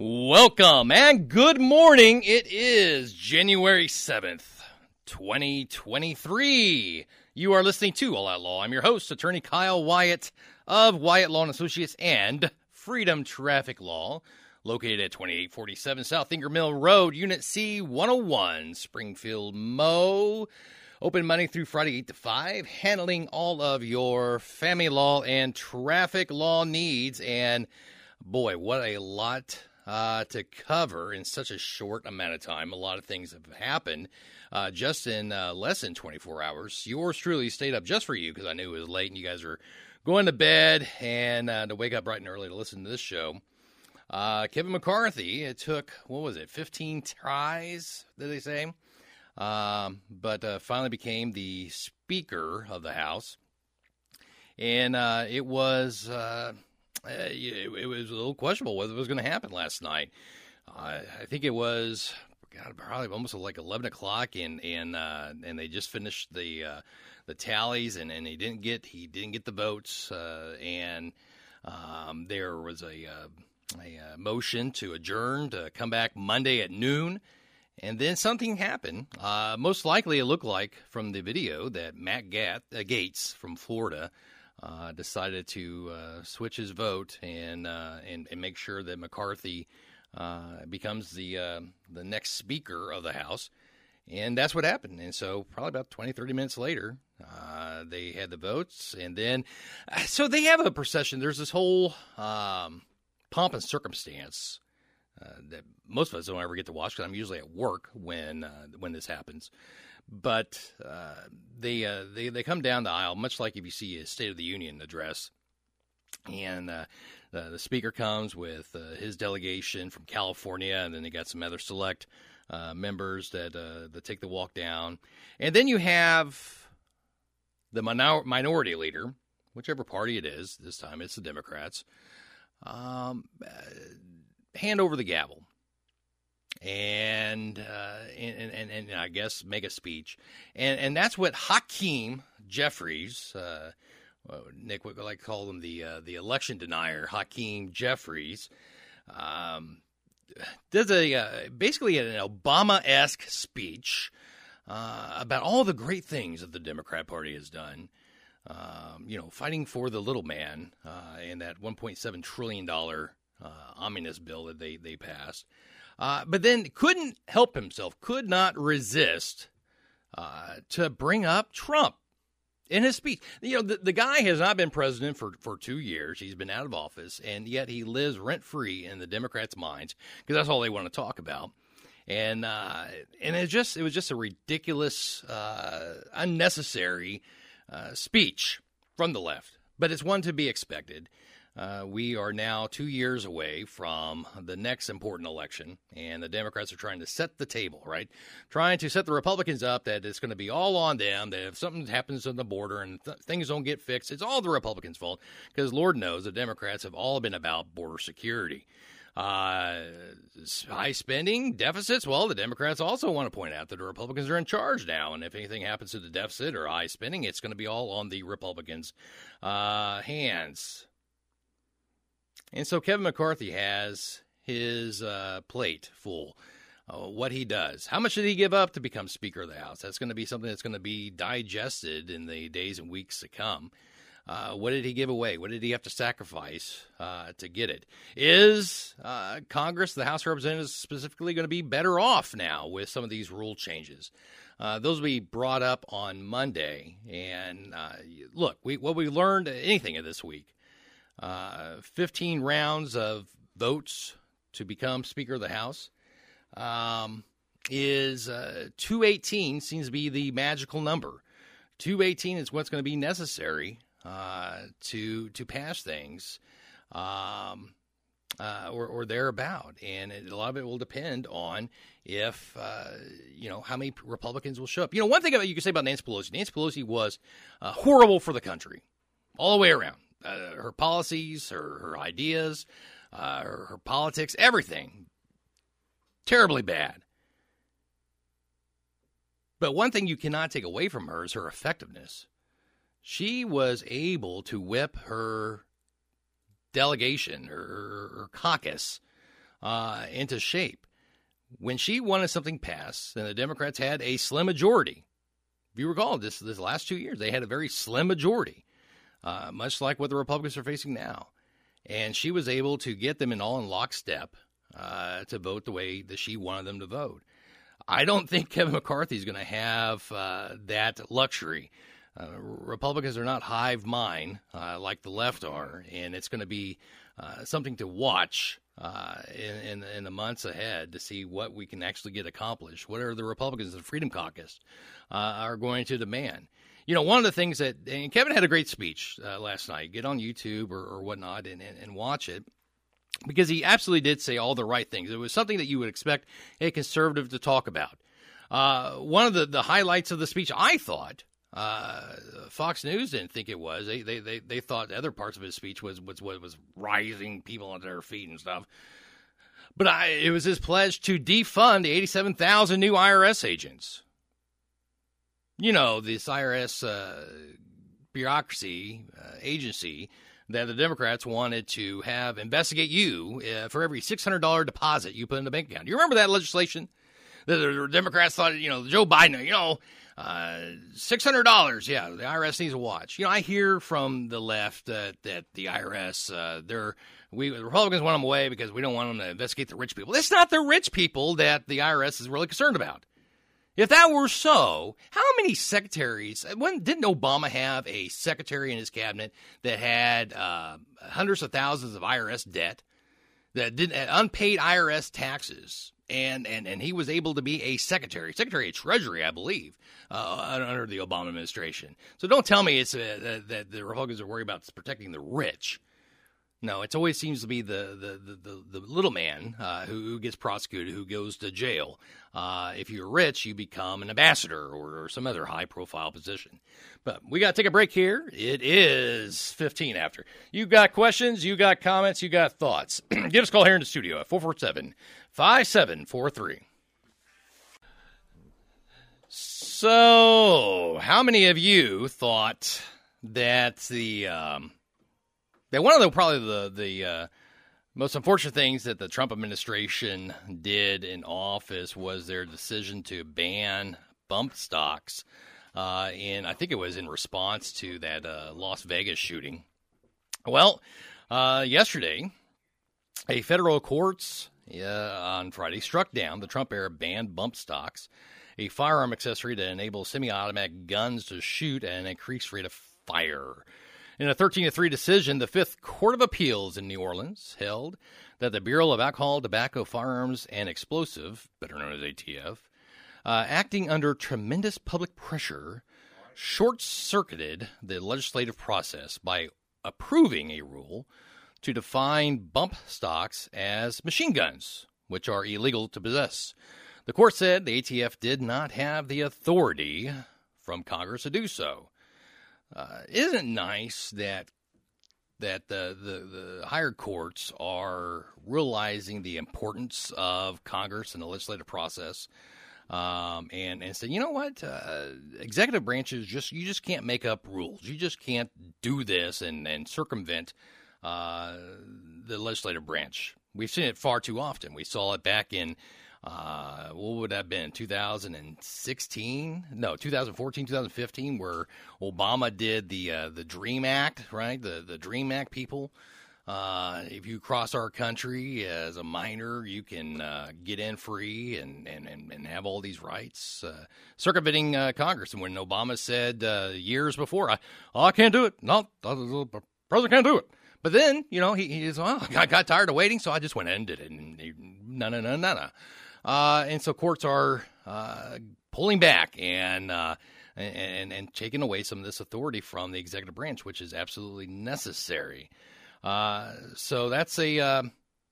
Welcome and good morning. It is January 7th, 2023. You are listening to All Out Law. I'm your host, attorney Kyle Wyatt of Wyatt Law and Associates and Freedom Traffic Law, located at 2847 South Ingram Mill Road, Unit C 101, Springfield, Mo. Open Monday through Friday, 8 to 5, handling all of your family law and traffic law needs. And boy, what a lot uh, to cover in such a short amount of time. A lot of things have happened uh, just in uh, less than 24 hours. Yours truly stayed up just for you because I knew it was late and you guys were going to bed and uh, to wake up bright and early to listen to this show. Uh, Kevin McCarthy, it took, what was it, 15 tries, did they say? Um, but uh, finally became the Speaker of the House. And it was it, it, was a little questionable whether it was going to happen last night. Uh, I think it was God, probably almost like eleven o'clock, and and uh, and they just finished the uh, the tallies, and, and he didn't get he didn't get the votes, uh, and um, there was a uh, a motion to adjourn to come back Monday at noon. And then something happened. most likely, it looked like from the video that Matt Gat, Gaetz from Florida uh, decided to uh, switch his vote and, uh, and, and make sure that McCarthy uh, becomes the uh, the next Speaker of the House, and that's what happened. And so, probably about 20, 30 minutes later, uh, they had the votes, and then so they have a procession. There's this whole um, pomp and circumstance. that most of us don't ever get to watch because I'm usually at work when when this happens but uh, they, uh, they they come down the aisle, much like if you see a State of the Union address, and uh, the, the, speaker comes with uh, his delegation from California, and then they got some other select uh, members that uh, that take the walk down, and then you have the minor- minority leader, whichever party it is. This time it's the Democrats. Um, hand over the gavel and, uh, and, and, and I guess make a speech, and and that's what Hakeem Jeffries, uh, Nick would like call him the uh, the election denier, Hakeem Jeffries, um, does a uh, basically an Obama esque speech uh, about all the great things that the Democrat Party has done. Um, you know, fighting for the little man uh, in that 1.7 trillion dollar omnibus bill that they they passed. Uh, but then couldn't help himself, could not resist uh, to bring up Trump in his speech. You know, the, the guy has not been president for, for two years. He's been out of office, and yet he lives rent free in the Democrats' minds because that's all they want to talk about. And uh, and it just it was just a ridiculous, uh, unnecessary uh, speech from the left, but it's one to be expected. Uh, we are now two years away from the next important election, and the Democrats are trying to set the table, right? Trying to set the Republicans up that it's going to be all on them, that if something happens on the border and th- things don't get fixed, it's all the Republicans' fault, because Lord knows the Democrats have all been about border security. Uh, high spending, deficits. Well, the Democrats also want to point out that the Republicans are in charge now, and if anything happens to the deficit or high spending, it's going to be all on the Republicans' uh, hands. And so Kevin McCarthy has his uh, plate full. Uh, what he does. How much did he give up to become Speaker of the House? That's going to be something that's going to be digested in the days and weeks to come. Uh, what did he give away? What did he have to sacrifice uh, to get it? Is uh, Congress, the House of Representatives specifically, going to be better off now with some of these rule changes? Uh, those will be brought up on Monday. And uh, look, we, what we learned anything of this week uh, 15 rounds of votes to become Speaker of the House. Um, is uh, 218 seems to be the magical number. 218 is what's going to be necessary uh, to to pass things, um, uh, or or thereabout, and it, a lot of it will depend on if uh, you know how many Republicans will show up. You know, one thing you can say about Nancy Pelosi: Nancy Pelosi was uh, horrible for the country, all the way around uh, her policies, her, her ideas, uh, her, her politics, everything. Terribly bad. But one thing you cannot take away from her is her effectiveness. She was able to whip her delegation, her, her caucus, uh, into shape. When she wanted something passed, and the Democrats had a slim majority, if you recall, this this last two years they had a very slim majority, uh, much like what the Republicans are facing now, and she was able to get them in all in lockstep uh, to vote the way that she wanted them to vote. I don't think Kevin McCarthy is going to have uh, that luxury. Uh, Republicans are not hive mind uh, like the left are, and it's going to be uh, something to watch uh, in, in, in the months ahead to see what we can actually get accomplished. What are the Republicans, the Freedom Caucus, uh, are going to demand? You know, one of the things that and Kevin had a great speech uh, last night. Get on YouTube or, or whatnot and, and, and watch it because he absolutely did say all the right things. It was something that you would expect a conservative to talk about. Uh, one of the, the highlights of the speech, I thought, uh, Fox News didn't think it was. They, they they they thought other parts of his speech was was was, rising people onto their feet and stuff. But I, it was his pledge to defund the 87,000 new IRS agents. You know, this IRS uh, bureaucracy uh, agency that the Democrats wanted to have investigate you uh, for every $600 deposit you put in the bank account. You remember that legislation? The, the Democrats thought, you know, Joe Biden, you know, uh, six hundred dollars. Yeah, the IRS needs a watch. You know, I hear from the left that that the IRS uh, they're we the Republicans want them away because we don't want them to investigate the rich people. It's not the rich people that the IRS is really concerned about. If that were so, how many secretaries? When didn't Obama have a secretary in his cabinet that had uh, hundreds of thousands of IRS debt, that didn't unpaid IRS taxes, and, and, and he was able to be a secretary, secretary of Treasury, I believe, uh, under the Obama administration. So don't tell me it's uh, that the Republicans are worried about protecting the rich. No, it always seems to be the the, the, the, little man uh, who, who, gets prosecuted, who goes to jail. Uh, if you're rich, you become an ambassador or, or some other high profile position. But we got to take a break here. It is 15 after. You got questions, you got comments, you got thoughts. Give us a call here in the studio at 447 5743. So, how many of you thought that the um, that one of the probably the the uh, most unfortunate things that the Trump administration did in office was their decision to ban bump stocks, uh, and I think it was in response to that uh, Las Vegas shooting. Well, uh, yesterday, a federal courts on Friday struck down the Trump era banned bump stocks, a firearm accessory that enables semi-automatic guns to shoot at an increased rate of fire. In a 13 to 3 decision, the Fifth Court of Appeals in New Orleans held that the Bureau of Alcohol, Tobacco, Firearms, and Explosive, better known as ATF, uh, acting under tremendous public pressure, short circuited the legislative process by approving a rule to define bump stocks as machine guns, which are illegal to possess. The court said the ATF did not have the authority from Congress to do so. Uh, isn't nice that that the, the, the higher courts are realizing the importance of Congress and the legislative process, um, and and say, you know what, uh, executive branches just you just can't make up rules. You just can't do this and and circumvent uh, the legislative branch. We've seen it far too often. We saw it back in uh, what would that have been 2016 no 2014 2015 where obama did the uh, the dream act right the the dream act people uh, if you cross our country as a minor, you can uh, get in free and, and, and, and, have all these rights, uh, circumventing uh, Congress. And when Obama said uh, years before, I, oh, I can't do it. No, the president can't do it. But then, you know, he, he's, well, I got tired of waiting, so I just went and did it. And no, no, no, no, no. Uh, and so courts are uh, pulling back and, uh, and and taking away some of this authority from the executive branch, which is absolutely necessary. Uh, so that's a uh,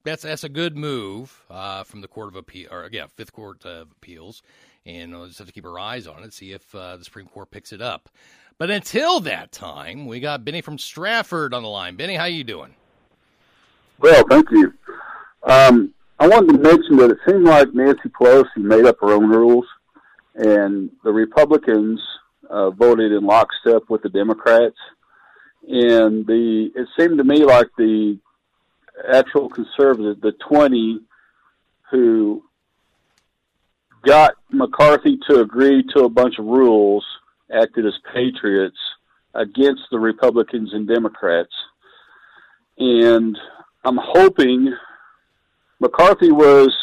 that's that's a good move uh, from the Court of Appeal, or yeah, Fifth Court of Appeals, and we'll just have to keep our eyes on it, see if the Supreme Court picks it up. But until that time, we got Benny from Strafford on the line. Benny, how you doing? Well, thank you. Um, I wanted to mention that it seemed like Nancy Pelosi made up her own rules, and the Republicans uh, voted in lockstep with the Democrats. And the it seemed to me like the actual conservative, the twenty who got McCarthy to agree to a bunch of rules, acted as patriots against the Republicans and Democrats. And I'm hoping McCarthy was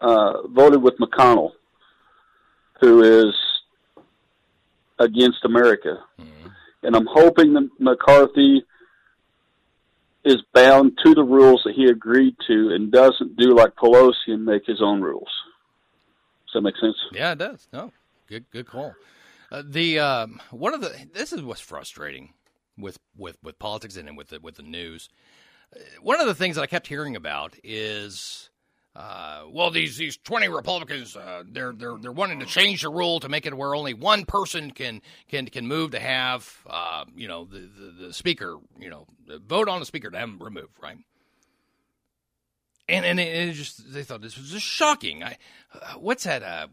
uh, voted with McConnell, who is against America. Mm-hmm. And I'm hoping that McCarthy is bound to the rules that he agreed to and doesn't do like Pelosi and make his own rules. Does that make sense? Yeah, it does. No, good, good call. Uh, the um, one of the this is what's frustrating with with with politics and with the, with the news. One of the things that I kept hearing about is uh, well, these these twenty Republicans uh, they're they're they're wanting to change the rule to make it where only one person can can can move to have uh, you know the, the, the speaker you know vote on the speaker to have him removed, right? And and it, it just they thought this was just shocking. I uh, what's that? Uh,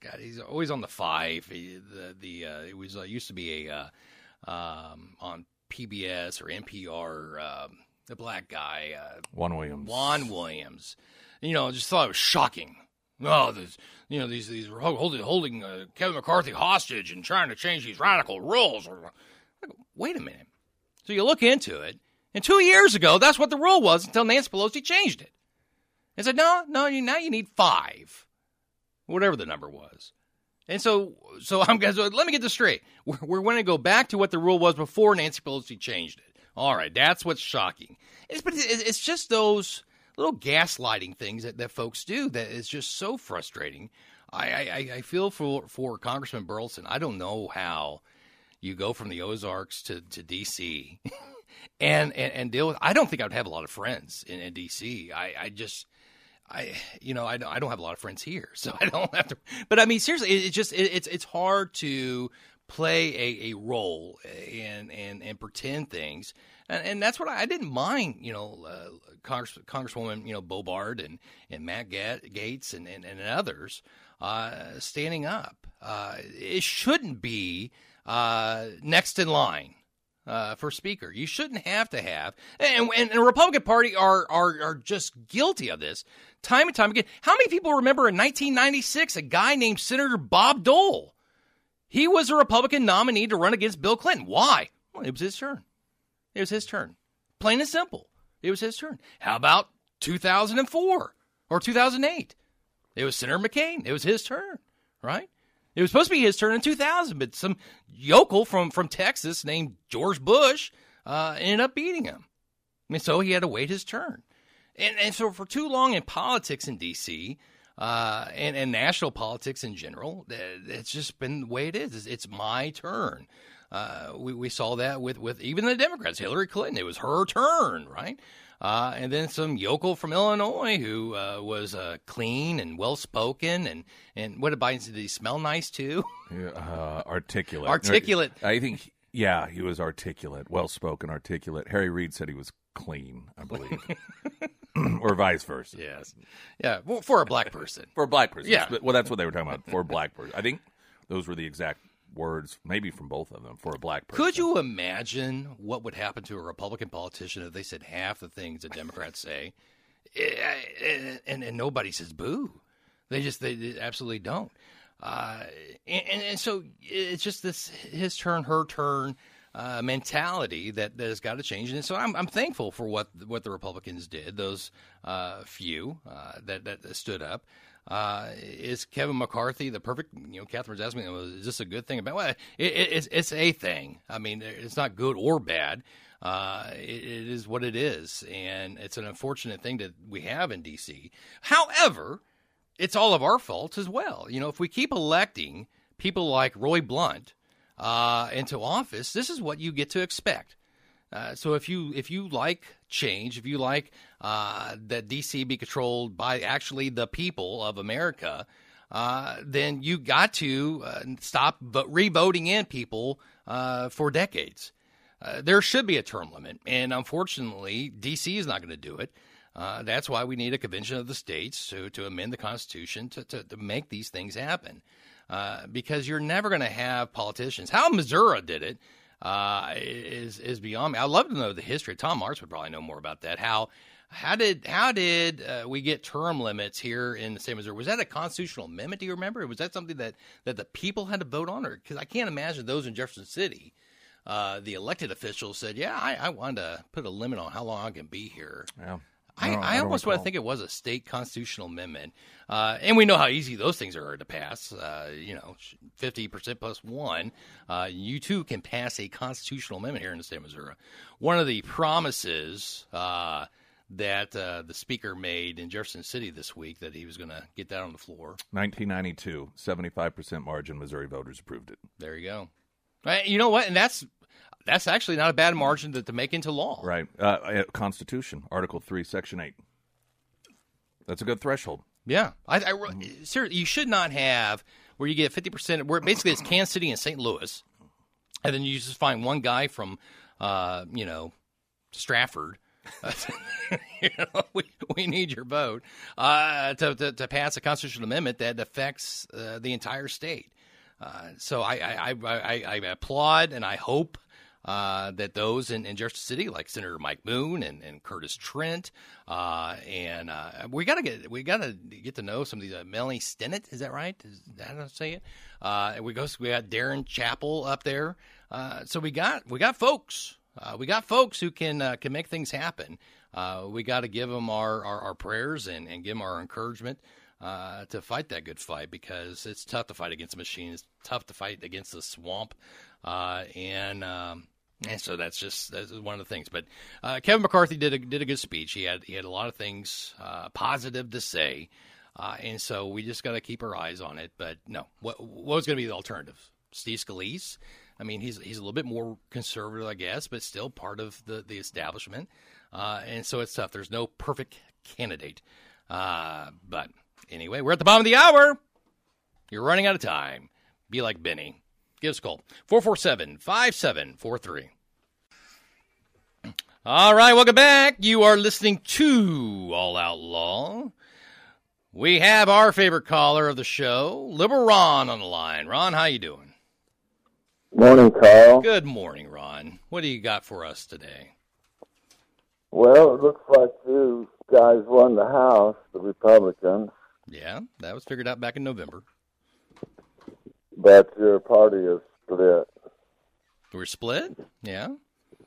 God, he's always on the five. He, the the uh, it was used to be a um, on PBS or NPR. Um, the black guy, Juan Williams. Juan Williams you know, just thought it was shocking. Oh, this, you know, these these holding holding uh, Kevin McCarthy hostage and trying to change these radical rules. Wait a minute. So you look into it, and two years ago, that's what the rule was until Nancy Pelosi changed it. And said, no, no, now you need five, whatever the number was. And so, so I'm guys. So let me get this straight. We're, we're going to go back to what the rule was before Nancy Pelosi changed it. All right, that's what's shocking. It's, but it's just those little gaslighting things that, that folks do that is just so frustrating. I, I, I feel for for Congressman Burlison. I don't know how you go from the Ozarks to, to DC and, and, and deal with. I don't think I would have a lot of friends in, in DC. I, I just. I, you know, I don't, I don't have a lot of friends here, so I don't have to. But I mean, seriously, it, it's just it, it's it's hard to play a, a role and and and pretend things and, and that's what I, I, didn't mind. You know, uh, Congress, Congresswoman, you know, Boebert and and Matt Gaetz and and, and others uh, standing up. Uh, it shouldn't be uh, next in line. Uh, for speaker, you shouldn't have to have, and, and, the Republican Party are, are are just guilty of this time and time again. How many people remember in 1996 a guy named Senator Bob Dole? He was a Republican nominee to run against Bill Clinton. Why? Well, it was his turn. It was his turn. Plain and simple. It was his turn. How about 2004 or 2008? It was Senator McCain. It was his turn, right? It was supposed to be his turn in 2000, but some yokel from, from Texas named George Bush uh, ended up beating him. Mean, so he had to wait his turn. And, and so for too long in politics in D.C., uh, and, and national politics in general, it's just been the way it is. It's my turn. Uh, we, we saw that with, with even the Democrats, Hillary Clinton. It was her turn, right? Uh, and then some yokel from Illinois who uh, was uh, clean and well spoken, and and what did Biden say? Did he smell nice too? Uh, articulate. Articulate. I think, yeah, he was articulate, well spoken, articulate. Harry Reid said he was clean, I believe, or vice versa. Yes, yeah, well, for a black person. for a black person, yeah. Well, that's what they were talking about for a black person. I think those were the exact words, maybe from both of them, for a black person. Could you imagine what would happen to a Republican politician if they said half the things that Democrats say, eh, eh, and, and nobody says boo? They just they, they absolutely don't. Uh, and, and, so it's just this his turn, her turn uh, mentality that, that has got to change. And so I'm, I'm thankful for what what the Republicans did, those uh, few uh, that, that stood up. Uh, is Kevin McCarthy the perfect? You know, Catherine's asking me, is this a good thing? About well, it, it, it's it's a thing. I mean, it's not good or bad. Uh, it, it is what it is, and it's an unfortunate thing that we have in D.C. However, it's all of our fault as well. You know, if we keep electing people like Roy Blunt uh, into office, this is what you get to expect. Uh, so if you if you like change, if you like uh, that DC be controlled by actually the people of America, uh, then you got to uh, stop re-voting in people uh, for decades. there should be a term limit, and unfortunately, DC is not going to do it. that's why we need a convention of the states to, to amend the Constitution to, to, to make these things happen. Because you're never going to have politicians. How Missouri did it uh, is is beyond me. I'd love to know the history. Tom Marks would probably know more about that. How How did how did uh, we get term limits here in the state of Missouri? Was that a constitutional amendment? Do you remember? Was that something that, that the people had to vote on, or because I can't imagine those in Jefferson City, uh, the elected officials said, "Yeah, I, I wanted to put a limit on how long I can be here." Yeah. I, don't- I, almost want to think it was a state constitutional amendment, uh, and we know how easy those things are to pass. Uh, you know, fifty percent plus one, uh, you too can pass a constitutional amendment here in the state of Missouri. One of the promises uh, that uh, the speaker made in Jefferson City this week that he was going to get that on the floor. 1992, 75% margin. Missouri voters approved it. There you go. You know what? And that's that's actually not a bad margin to, to make into law. Right. Uh, uh, Constitution, Article 3, Section 8. That's a good threshold. Yeah, I, I seriously, you should not have where you get fifty percent. Where basically it's Kansas City and St. Louis, and then you just find one guy from, uh, you know, Strafford. you know, we, we need your vote uh, to, to to pass a constitutional amendment that affects uh, the entire state. Uh, so I I, I, I I applaud and I hope uh, that those in, in Jefferson City, like Senator Mike Moon and, and Curtis Trent, uh, and uh, we gotta get we gotta get to know some of these. Uh, Melanie Stinnett, is that right? Is that how to say it? Uh, we go. We got Darin Chappell up there. Uh, so we got we got folks. Uh, we got folks who can can make things happen. Uh, we got to give them our, our, our prayers and, and give them our encouragement uh, to fight that good fight because it's tough to fight against the machine. It's tough to fight against the swamp, uh, and um, and so that's just that's one of the things. But uh, Kevin McCarthy did a did a good speech. He had he had a lot of things uh, positive to say, uh, and so we just got to keep our eyes on it. But no, what what was going to be the alternative? Steve Scalise. I mean, he's he's a little bit more conservative, I guess, but still part of the the establishment. Uh, and so it's tough. There's no perfect candidate. Uh, but anyway, we're at the bottom of the hour. You're running out of time. Be like Benny. Give us a call 447 5743. All right, welcome back. You are listening to All Out Law. We have our favorite caller of the show, Liberal Ron, on the line. Ron, how you doing? Morning, Carl. Good morning, Ron. What do you got for us today? Well, it looks like you guys won the House, the Republicans, Yeah, that was figured out back in November. But your party is split. We're split. Yeah.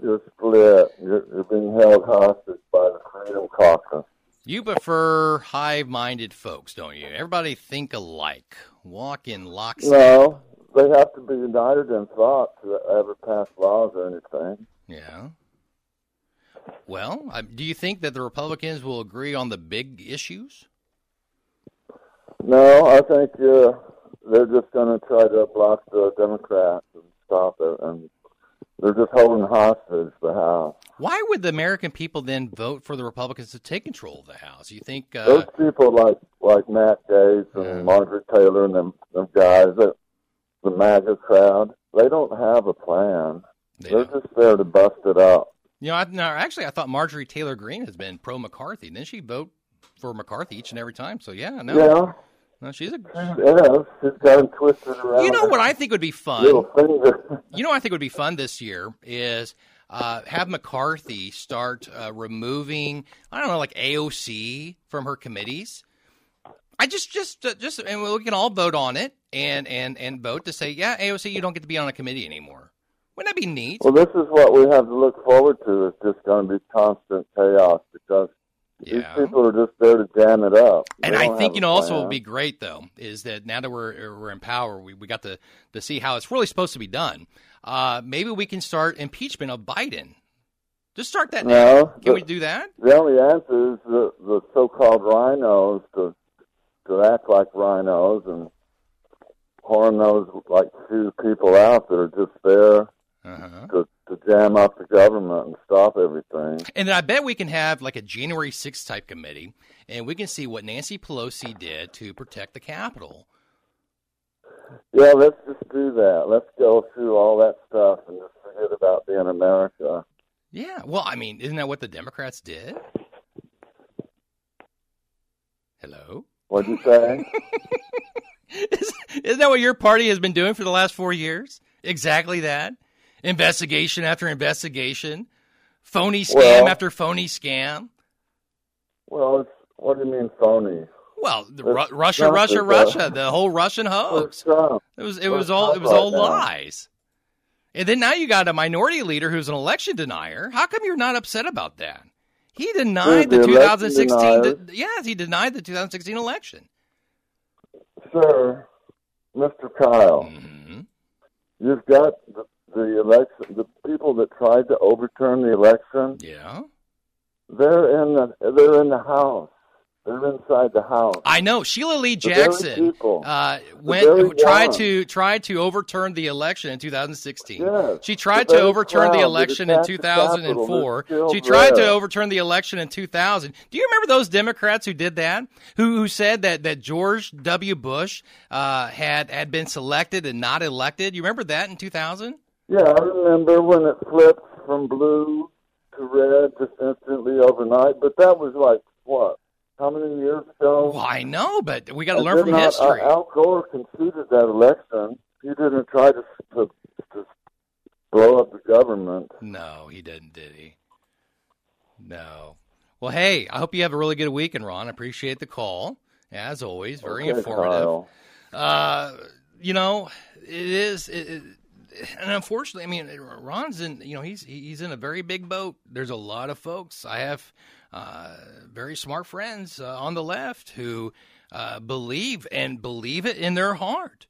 You're split. You're, you're being held hostage by the Freedom Caucus. You prefer high-minded folks, don't you? Everybody think alike, walk in lockstep. No, they have to be united in thought to ever pass laws or anything. Yeah. Well, I, do you think that the Republicans will agree on the big issues? No, I think uh, they're just going to try to block the Democrats and stop it, and they're just holding hostage the House. Why would the American people then vote for the Republicans to take control of the House? You think? Uh, Those people like like Matt Gaetz and Yeah. Margaret Taylor and them, them guys, that the MAGA crowd, they don't have a plan. they They're just there to bust it up. You know, I, no, actually, I thought Marjorie Taylor Greene has been pro McCarthy. Didn't she vote for McCarthy each and every time? So yeah, no, Yeah, no, she's a. she is. She's got him twisted around. You know what I think would be fun? You know what I think would be fun this year is uh, have McCarthy start uh, removing I don't know like AOC from her committees. I just just uh, just and we can all vote on it and and and vote to say yeah AOC you don't get to be on a committee anymore. Wouldn't that be neat? well, this is what we have to look forward to. It's just going to be constant chaos because these Yeah. people are just there to jam it up. They And I think you know also plan. what would be great though is that now that we're we're in power, we, we got to to see how it's really supposed to be done. Uh, maybe we can start impeachment of Biden. Just start that now. No, Can the- we do that? The only answer is the, the so-called rhinos to to act like rhinos and horn those like few people out that are just there Uh-huh. to, to jam up the government and stop everything. And then I bet we can have like a January 6th type committee, and we can see what Nancy Pelosi did to protect the Capitol. Yeah, let's just do that. Let's go through all that stuff and just forget about being America. Yeah, well, I mean, isn't that what the Democrats did? Hello? What'd you say? Isn't that what your party has been doing for the last four years? Exactly that. Investigation after investigation, phony scam Well- after phony scam. Well, it's, what do you mean phony? Well, Russia, Russia, Russia, the whole Russian hoax. It was it was all it was all lies. And then now you got a minority leader who's an election denier. How come you're not upset about that? He denied the, the 2016. De- yes, he denied the 2016 election. Sir, Mr. Kyle, mm-hmm. you've got the, the election. The people that tried to overturn the election. Yeah. They're in the they're in the house. They're inside the house. I know Sheila Lee Jackson uh, went tried to tried to overturn the election in 2016. Yes, she tried to overturn the election in 2004. She tried there. to overturn the election in 2000. Do you remember those Democrats who did that? Who who said that that George W. Bush uh, had had been selected and not elected? You remember that in 2000? Yeah, I remember when it flipped from blue to red just instantly overnight. But that was like what how many years ago? Well, I know, but we got to learn from not, history. Uh, Al Gore conceded that election. He didn't try to, to to blow up the government. No, he didn't, did he? No. Well, hey, I hope you have a really good weekend, Ron. I appreciate the call, as always. Very okay, informative. Uh, you know, it is. It, it, and unfortunately, I mean, Ron's in. You know, he's he's in a very big boat. There's a lot of folks. I have uh, very smart friends uh, on the left who uh, believe and believe it in their heart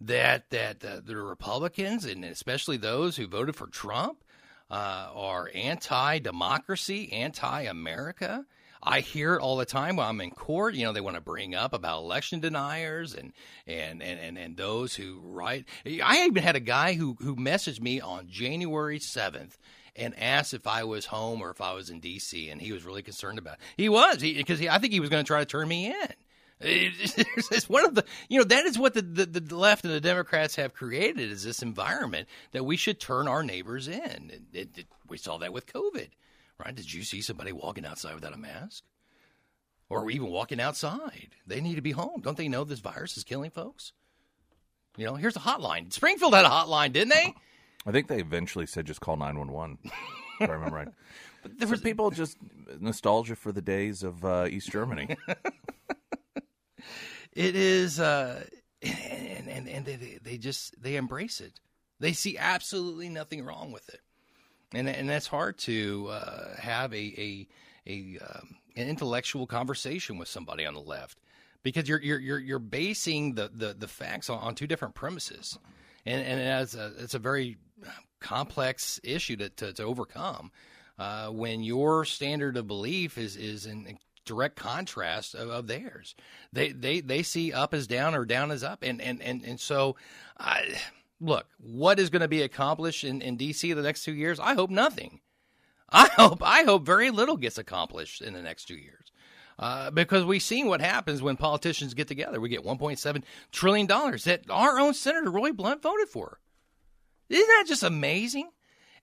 that that uh, the Republicans and especially those who voted for Trump uh, are anti-democracy, anti-America. I hear it all the time when I'm in court. You know, they want to bring up about election deniers and and and and, and those who write. I even had a guy who who messaged me on January seventh and asked if I was home or if I was in D.C. and he was really concerned about. It. He was because I think he was going to try to turn me in. It's one of the you know that is what the, the, the left and the Democrats have created is this environment that we should turn our neighbors in. It, it, we saw that with COVID, right? Did you see somebody walking outside without a mask, or even walking outside? They need to be home. Don't they know this virus is killing folks? You know, here's a hotline. Springfield had a hotline, didn't they? I think they eventually said just call 911. if I remember right. But there was people just nostalgia for the days of uh, East Germany. it is, uh, and and and they, they just they embrace it. They see absolutely nothing wrong with it, and and that's hard to uh, have a a a um, an intellectual conversation with somebody on the left because you're you're you're, you're basing the, the, the facts on, on two different premises, and and as a, it's a very complex issue to, to, to overcome uh, when your standard of belief is, is in direct contrast of, of, theirs. They, they, they see up as down or down as up. And, and, and, and so, I, look, what is going to be accomplished in, in D.C. the next two years? I hope nothing. I hope I hope very little gets accomplished in the next two years. Uh, because we've seen what happens when politicians get together. We get 1.7 trillion dollars that our own Senator Roy Blunt voted for. Isn't that just amazing?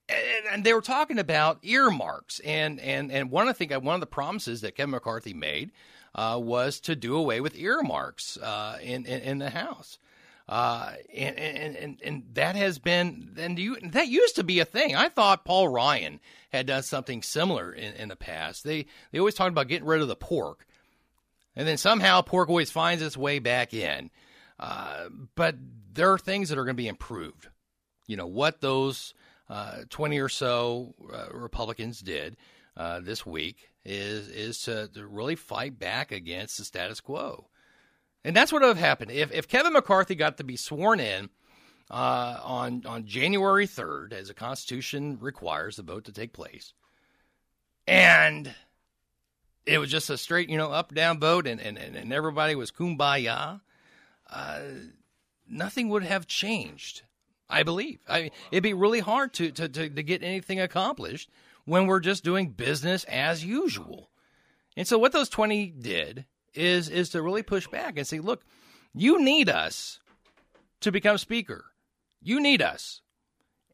And, and, they were talking about earmarks, and and and one of the thing, one of the promises that Kevin McCarthy made uh, was to do away with earmarks uh, in, in, in the House. Uh, and, and, and, and that has been, and you, that used to be a thing. I thought Paul Ryan had done something similar in, in the past. They, they always talked about getting rid of the pork. And then somehow pork always finds its way back in. Uh, but there are things that are going to be improved you know what those uh, 20 or so uh, Republicans did uh, this week is is to, to, really fight back against the status quo, and that's what would have happened if if Kevin McCarthy got to be sworn in uh, on on January 3rd, as the Constitution requires the vote to take place, and it was just a straight you know up down vote, and and and everybody was kumbaya. Uh, nothing would have changed I believe. I it'd be really hard to, to, to, to get anything accomplished when we're just doing business as usual. And so what those 20 did is is to really push back and say, look, you need us to become speaker. You need us.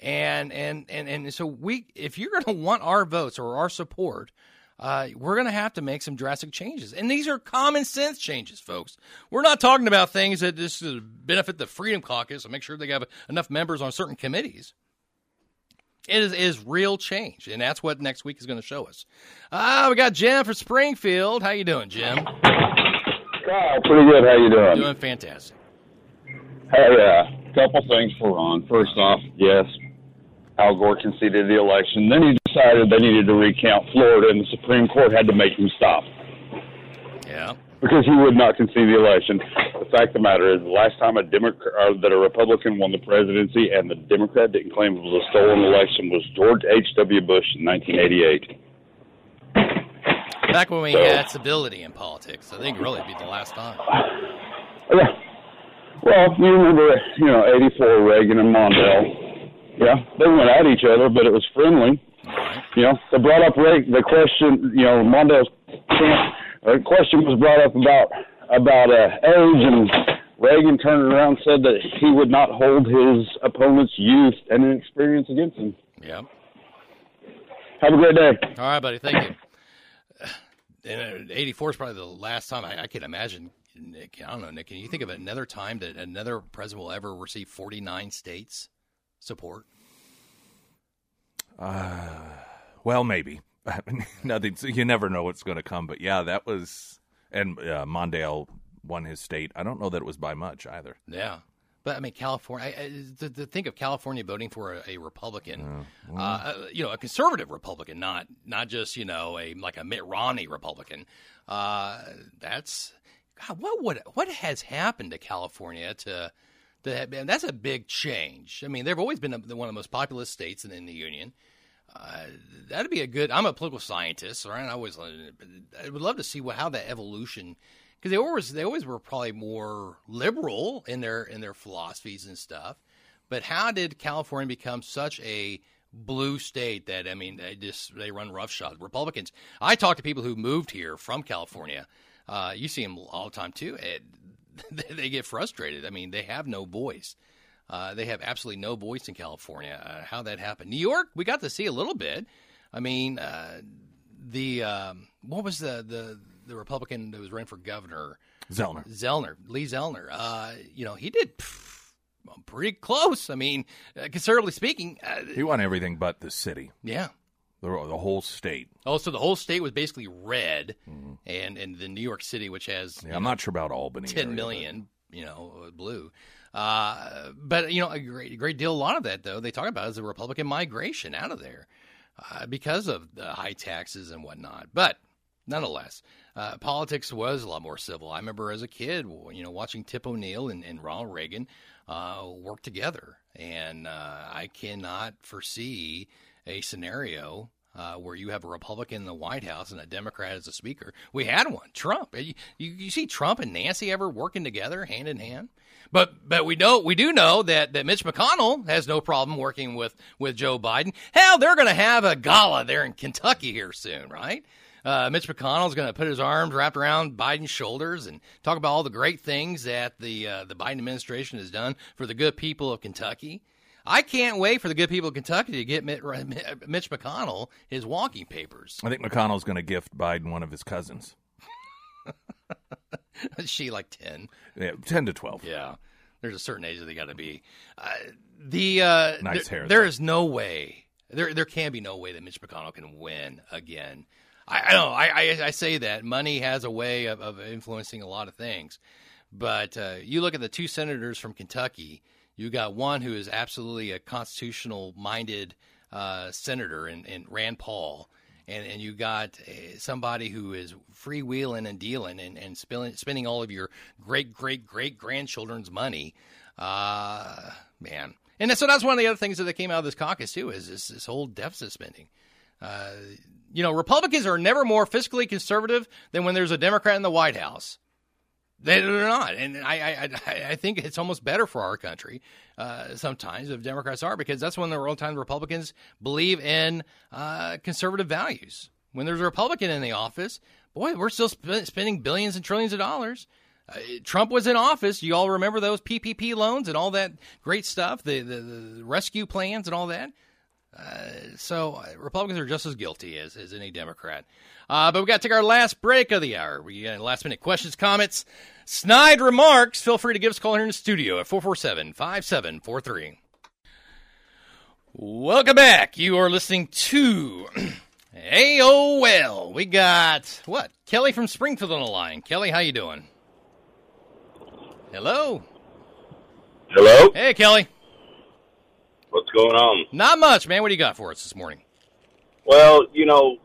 And and and and so we if you're going to want our votes or our support, uh, we're going to have to make some drastic changes. And these are common sense changes, folks. We're not talking about things that just benefit the Freedom Caucus and make sure they have enough members on certain committees. It is, is real change, and that's what next week is going to show us. Ah, we got Jim from Springfield. How you doing, Jim? Kyle, pretty good. How you doing? Doing fantastic. Hey, uh, couple things for Ron. First off, yes, Al Gore conceded the election. Then he decided they needed to recount Florida, and the Supreme Court had to make him stop Yeah. Because he would not concede the election. The fact of the matter is, the last time a Democrat uh, that a Republican won the presidency and the Democrat didn't claim it was a stolen election was George H. W. Bush in 1988. Back when we had stability in politics, I think really it'd be the last time. Yeah. Well, you remember, you know, 84 Reagan and Mondale. Yeah, they went at each other, but it was friendly. You know, they brought up Reagan. The question, you know, Mondale's uh, question was brought up about about uh, age, and Reagan turned around and said that he would not hold his opponent's youth and inexperience against him. Yeah. Have a great day. All right, buddy. Thank you. And uh, 84 is probably the last time I, I can imagine. Nick, I don't know, Nick. Can you think of another time that another president will ever receive 49 states support? Well, maybe. Nothing. You never know what's going to come. But yeah, that was. And uh, Mondale won his state. I don't know that it was by much either. Yeah. But I mean, California. I, I, to, to think of California voting for a, a Republican, uh, you know, a conservative Republican, not not just you know a like a Mitt Romney Republican. Uh, that's God. What would what has happened to California to to have, and that's a big change. I mean, they've always been one of the most populous states in, in the union. Uh, that'd be a good. I'm a political scientist, right? I always I would love to see what, how that evolution because they always they always were probably more liberal in their in their philosophies and stuff. But how did California become such a blue state that I mean they just they run roughshod Republicans? I talk to people who moved here from California. Uh, you see them all the time too. It, they get frustrated. I mean, they have no voice. Uh, they have absolutely no voice in California. Uh, how that happened? New York, we got to see a little bit. I mean, uh, the um, what was the, the the Republican that was running for governor? Zeldin. Zeldin, Lee Zeldin. Uh, you know, he did pff, pretty close. I mean, uh, conservatively speaking, uh, He won everything but the city, yeah. the, the whole state. Oh, so the whole state was basically red, and and the New York City, which has Mm-hmm. Yeah, I'm not sure about Albany. ten area, million, you know, blue. Uh, but you know, a great, great deal. A lot of that, though, they talk about is the Republican migration out of there uh, because of the high taxes and whatnot. But nonetheless, uh, politics was a lot more civil. I remember as a kid, you know, watching Tip O'Neill and, and Ronald Reagan uh, work together, and uh, I cannot foresee a scenario uh, where you have a Republican in the White House and a Democrat as a speaker. We had one, Trump. You, you, you see Trump and Nancy ever working together hand in hand? But but we know we do know that, that Mitch McConnell has no problem working with, with Joe Biden. Hell, they're going to have a gala there in Kentucky here soon, right? Uh, Mitch McConnell's going to put his arms wrapped around Biden's shoulders and talk about all the great things that the uh, the Biden administration has done for the good people of Kentucky. I can't wait for the good people of Kentucky to get Mitch McConnell his walking papers. I think McConnell's going to gift Biden one of his cousins. she like ten. Yeah, 10 to 12. Yeah, there's a certain age that they got to be. Uh, the uh, Nice there, hair, There though. is no way. There there can be no way that Mitch McConnell can win again. I, I know. I, I I say that money has a way of, of influencing a lot of things, but uh, you look at the two senators from Kentucky. You got one who is absolutely a constitutional minded uh, senator, and, and Rand Paul. And, and you got uh, somebody who is freewheeling and dealing and, and spending, spending all of your great great great grandchildren's money, uh, man. And so that's one of the other things that came out of this caucus too is this, this whole deficit spending. Uh, you know, Republicans are never more fiscally conservative than when there's a Democrat in the White House. They- They're not, and I, I, I think it's almost better for our country uh, sometimes if Democrats are because that's when the real time Republicans believe in uh, conservative values. When there's a Republican in the office, boy, we're still sp- spending billions and trillions of dollars. Uh, Trump was in office. You all remember those PPP loans and all that great stuff, the the, the rescue plans and all that. Uh, so uh, Republicans are just as guilty as, as any Democrat. Uh, but we got to take our last break of the hour. We got last minute questions, comments, snide remarks. Feel free to give us a call here in the studio at 447 5743. Welcome back. You are listening to AOL. We got what? Kelly from Springfield on the line. Kelly, how you doing? Hello. Hello? Hey, Kelly. What's going on? Not much, man. What do you got for us this morning? Well, you know,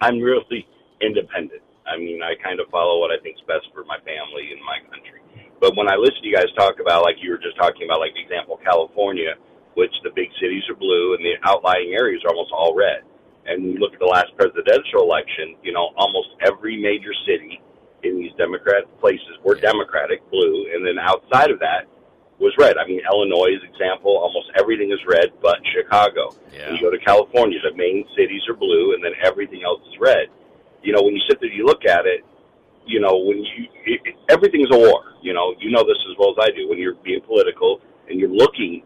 I'm really independent. I mean, I kind of follow what I think's best for my family and my country. But when I listen to you guys talk about, like you were just talking about, like the example California, which the big cities are blue and the outlying areas are almost all red. And you look at the last presidential election, you know, almost every major city in these Democrat places were Democratic, blue, and then outside of that was red. I mean, Illinois' is example, almost everything is red but Chicago. Yeah. When you go to California, the main cities are blue, and then everything else is red. You know, when you sit there, you look at it. You know, when you it, it, everything's a war. You know, you know this as well as I do. When you're being political and you're looking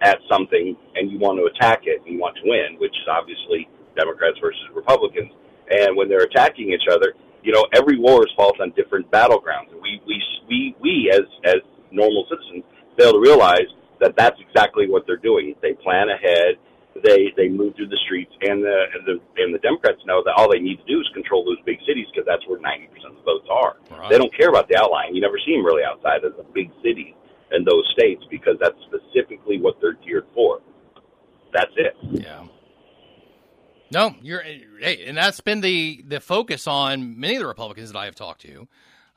at something and you want to attack it and you want to win, which is obviously Democrats versus Republicans. And when they're attacking each other, you know, every war is fought on different battlegrounds. We, we, we, we as, as normal citizens fail to realize that that's exactly what they're doing. They plan ahead. They, they move through the streets and the, and the, and the Democrats know that all they need to do is control those big cities because that's where 90% of the votes are. Right. They don't care about the outlying. You never see them really outside of the big cities in those states because that's specifically what they're geared for. That's it. Yeah. No, you're hey, and that's been the the focus on many of the Republicans that I have talked to.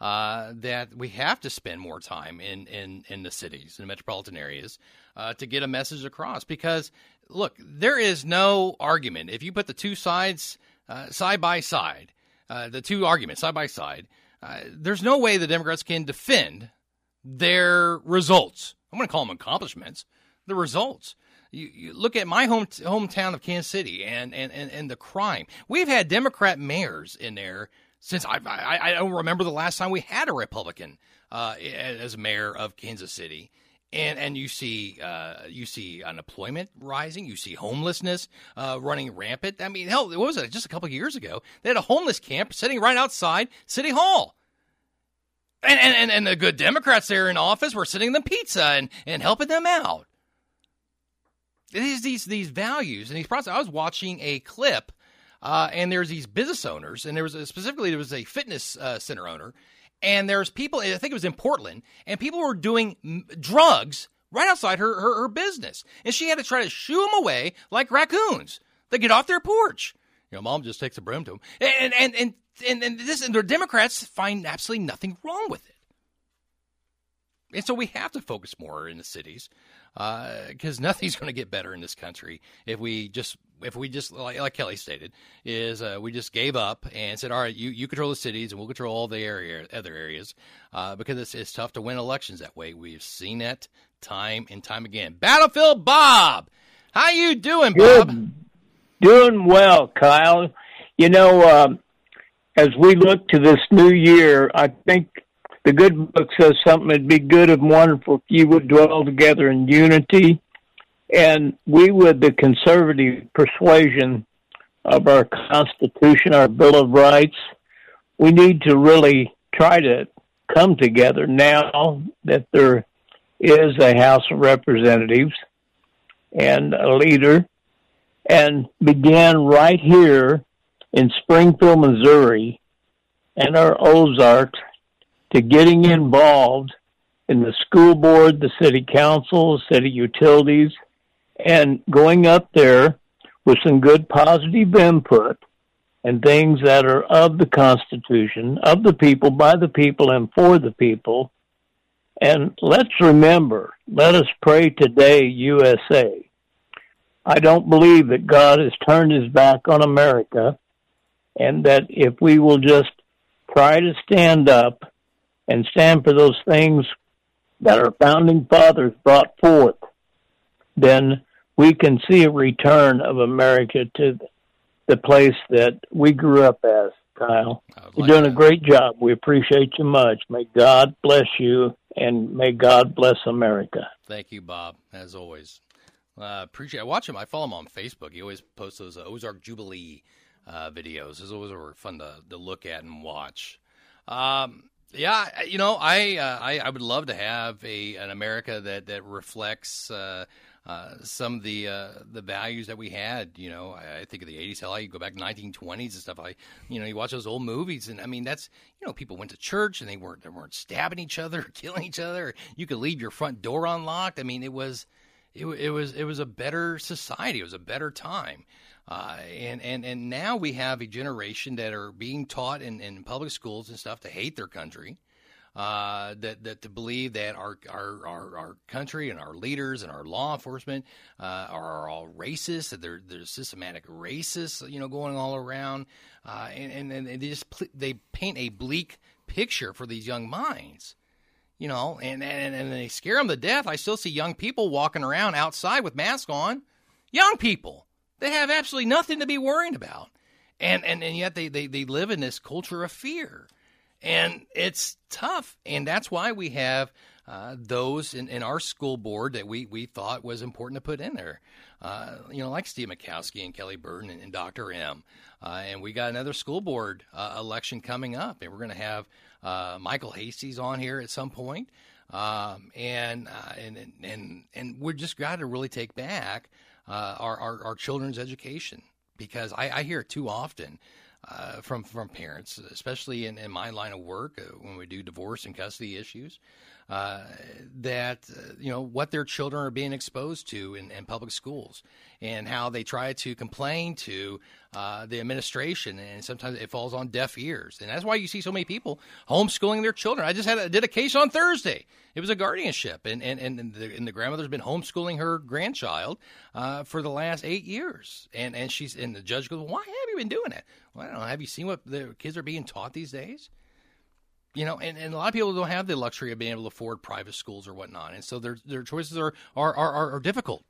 Uh, that we have to spend more time in in in the cities and metropolitan areas uh, to get a message across. Because look, there is no argument if you put the two sides uh, side by side, uh, the two arguments side by side. Uh, there's no way the Democrats can defend their results. I'm going to call them accomplishments. The results. You, you look at my home hometown of Kansas City and, and, and, and the crime. We've had Democrat mayors in there since I, I, I don't remember the last time we had a Republican uh, as mayor of Kansas City. And and you see uh, you see unemployment rising, you see homelessness uh, running rampant. I mean, hell, what was it? Just a couple of years ago, they had a homeless camp sitting right outside City Hall. And, and, and the good Democrats there in office were sending them pizza and, and helping them out. It is these these values and these processes. I was watching a clip, uh, and there's these business owners, and there was a, specifically there was a fitness uh, center owner, and there's people. I think it was in Portland, and people were doing m- drugs right outside her, her her business, and she had to try to shoo them away like raccoons. They get off their porch. You know, mom just takes a broom to them, and and and and, and this and the Democrats find absolutely nothing wrong with it. And so we have to focus more in the cities because uh, nothing's going to get better in this country if we just if we just like, like Kelly stated is uh, we just gave up and said all right you, you control the cities and we'll control all the area other areas uh, because it's, it's tough to win elections that way. We've seen it time and time again. Battlefield Bob how you doing Bob? Good. doing well Kyle. You know um, as we look to this new year I think the good book says something it'd be good and wonderful if you would dwell together in unity and we with the conservative persuasion of our constitution our bill of rights we need to really try to come together now that there is a house of representatives and a leader and begin right here in springfield missouri and our ozarks to getting involved in the school board, the city council, city utilities, and going up there with some good positive input and things that are of the Constitution, of the people, by the people, and for the people. And let's remember, let us pray today, USA. I don't believe that God has turned his back on America, and that if we will just try to stand up and stand for those things that our founding fathers brought forth, then we can see a return of America to the place that we grew up as, Kyle. like You're doing that. a great job. We appreciate you much. May God bless you and may God bless America. Thank you, Bob, as always. Uh, appreciate. I watch him. I follow him on Facebook. He always posts those uh, Ozark Jubilee uh, videos. Those always are fun to, to look at and watch. Um, yeah, you know, I, uh, I I would love to have a an America that that reflects uh, uh, some of the uh, the values that we had. You know, I, I think of the '80s. Hell, you go back to 1920s and stuff. I, you know, you watch those old movies, and I mean, that's you know, people went to church and they weren't they weren't stabbing each other, or killing each other. You could leave your front door unlocked. I mean, it was. It, it was it was a better society. It was a better time. Uh, and, and, and now we have a generation that are being taught in, in public schools and stuff to hate their country, uh, that, that to believe that our, our, our, our, country and our leaders and our law enforcement uh, are, all racist, that there, there's systematic racists, you know, going all around. Uh, and, and, and they just they paint a bleak picture for these young minds you know, and, and and they scare them to death. I still see young people walking around outside with masks on. Young people. They have absolutely nothing to be worrying about. And, and, and yet they, they, they live in this culture of fear. And it's tough. And that's why we have uh, those in, in our school board that we, we thought was important to put in there. Uh, you know, like Steve Makoski and Kelly Burton and, and Dr. M. Uh, and we got another school board uh, election coming up. And we're going to have uh, Michael Hastie's on here at some point. Um, and, uh, and, and, and we're just got to really take back our, our, our children's education because I, I hear it too often uh, from from parents, especially in, in my line of work uh, when we do divorce and custody issues, uh, that uh, you know what their children are being exposed to in, in public schools and how they try to complain to uh, the administration, and sometimes it falls on deaf ears, and that's why you see so many people homeschooling their children. I just had a, did a case on Thursday. It was a guardianship, and and and the, and the grandmother's been homeschooling her grandchild uh, for the last eight years, and and she's and the judge goes, "Why have you been doing it?" Well, I don't know. Have you seen what the kids are being taught these days? You know, and, and a lot of people don't have the luxury of being able to afford private schools or whatnot, and so their their choices are are are, are difficult.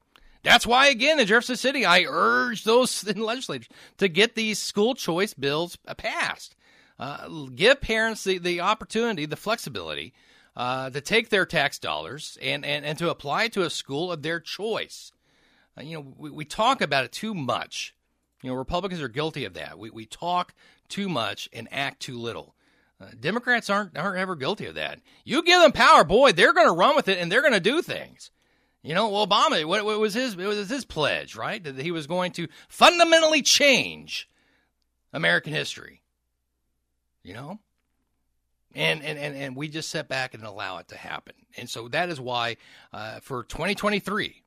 That's why, again, in Jefferson City, I urge those in legislators to get these school choice bills passed. Uh, give parents the, the opportunity, the flexibility uh, to take their tax dollars and, and, and to apply to a school of their choice. Uh, you know, we, we talk about it too much. You know, Republicans are guilty of that. We, we talk too much and act too little. Uh, Democrats aren't aren't ever guilty of that. You give them power, boy, they're going to run with it and they're going to do things. You know, Obama, what, what, was his? It was his pledge, right? That he was going to fundamentally change American history. You know, and and and, and we just sit back and allow it to happen. And so that is why, uh, for 2023,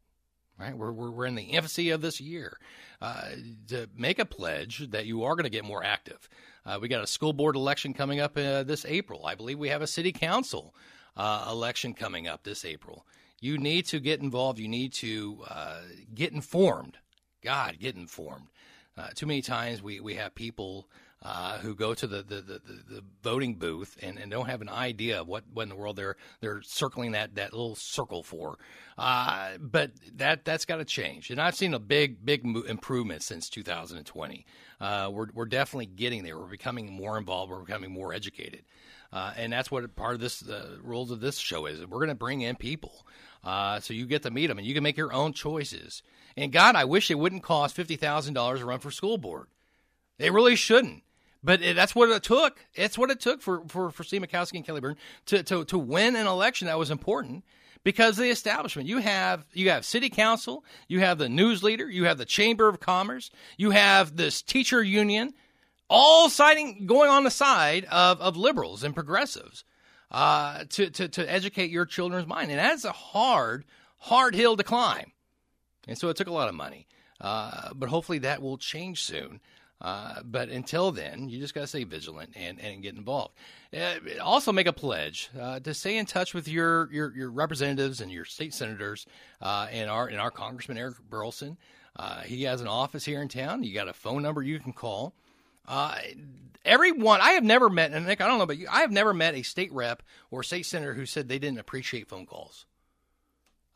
right, we're, we're we're in the infancy of this year, uh, to make a pledge that you are going to get more active. Uh, we got a school board election coming up uh, this April. I believe we have a city council uh, election coming up this April. You need to get involved. You need to uh, get informed. God, get informed. Uh, too many times we, we have people uh, who go to the, the, the, the, voting booth and, and don't have an idea of what, what in the world they're they're circling that, that little circle for. Uh, but that that's got to change. And I've seen a big big improvement since 2020. Uh, we're we're definitely getting there. We're becoming more involved. We're becoming more educated. Uh, and that's what part of this the rules of this show is. We're going to bring in people, uh, so you get to meet them and you can make your own choices. And God, I wish it wouldn't cost fifty thousand dollars to run for school board. It really shouldn't. But it, that's what it took. It's what it took for, for, for Steve Makoski and Kelly Byrne to, to, to win an election that was important because the establishment. You have you have city council, you have the news leader, you have the chamber of commerce, you have this teacher union, all siding going on the side of, of liberals and progressives uh, to, to to educate your children's mind, and that's a hard hard hill to climb. And so it took a lot of money, uh, but hopefully that will change soon. Uh, but until then, you just got to stay vigilant and, and get involved. Uh, also, make a pledge uh, to stay in touch with your, your, your representatives and your state senators uh, and our and our Congressman Eric Burlison. Uh, he has an office here in town. You got a phone number you can call. Everyone, I have never met, and Nick, I don't know, but I have never met a state rep or state senator who said they didn't appreciate phone calls.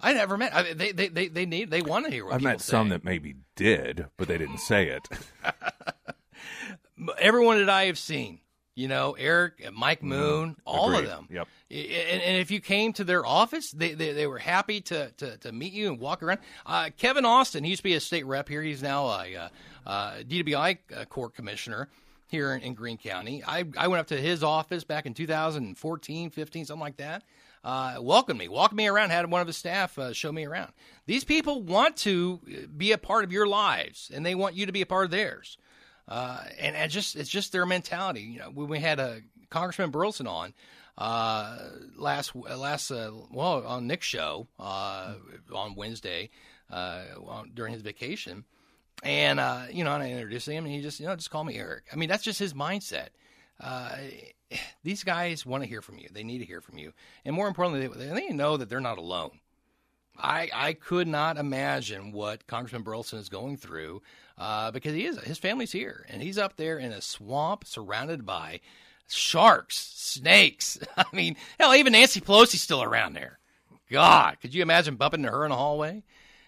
I never met. I mean, they, they they they need they want to hear. what I've met say. some that maybe did, but they didn't say it. Everyone that I have seen, you know, Eric, Mike mm-hmm. Moon, mm, all agreed. of them. Yep. And, and, if you came to their office, they, they, they were happy to, to, to, meet you and walk around. Uh, Kevin Austin, he used to be a state rep here. He's now a uh, uh, DWI uh, court commissioner. here in, in Greene County. I, I went up to his office back in 2014, 15, something like that. Uh, welcomed me, walked me around, had one of his staff uh, show me around. These people want to be a part of your lives, and they want you to be a part of theirs. Uh, and, just it's just their mentality. You know, when we had a Congressman Burlison on uh, last last uh, well on Nick's show uh, on Wednesday uh, on, during his vacation, and uh, you know, and I introduced him, and he just you know just call me Eric. I mean, that's just his mindset. Uh, these guys want to hear from you. They need to hear from you, and more importantly, they, they know that they're not alone. I, I could not imagine what Congressman Burlison is going through uh, because he is his family's here and he's up there in a swamp surrounded by sharks, snakes. I mean, hell, even Nancy Pelosi's still around there. God, could you imagine bumping into her in the hallway?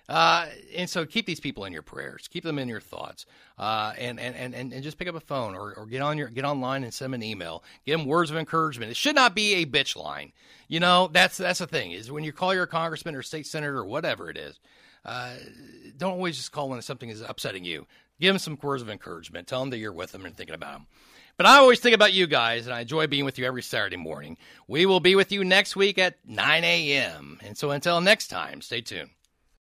Uh, and so keep these people in your prayers, keep them in your thoughts, uh, and, and, and, and just pick up a phone or, or get on your get online and send them an email. Give them words of encouragement. It should not be a bitch line. You know, that's that's the thing is when you call your congressman or state senator or whatever it is, uh, don't always just call when something is upsetting you. Give them some words of encouragement. Tell them that you're with them and thinking about them. But I always think about you guys, and I enjoy being with you every Saturday morning. We will be with you next week at 9 a.m. And so until next time, stay tuned.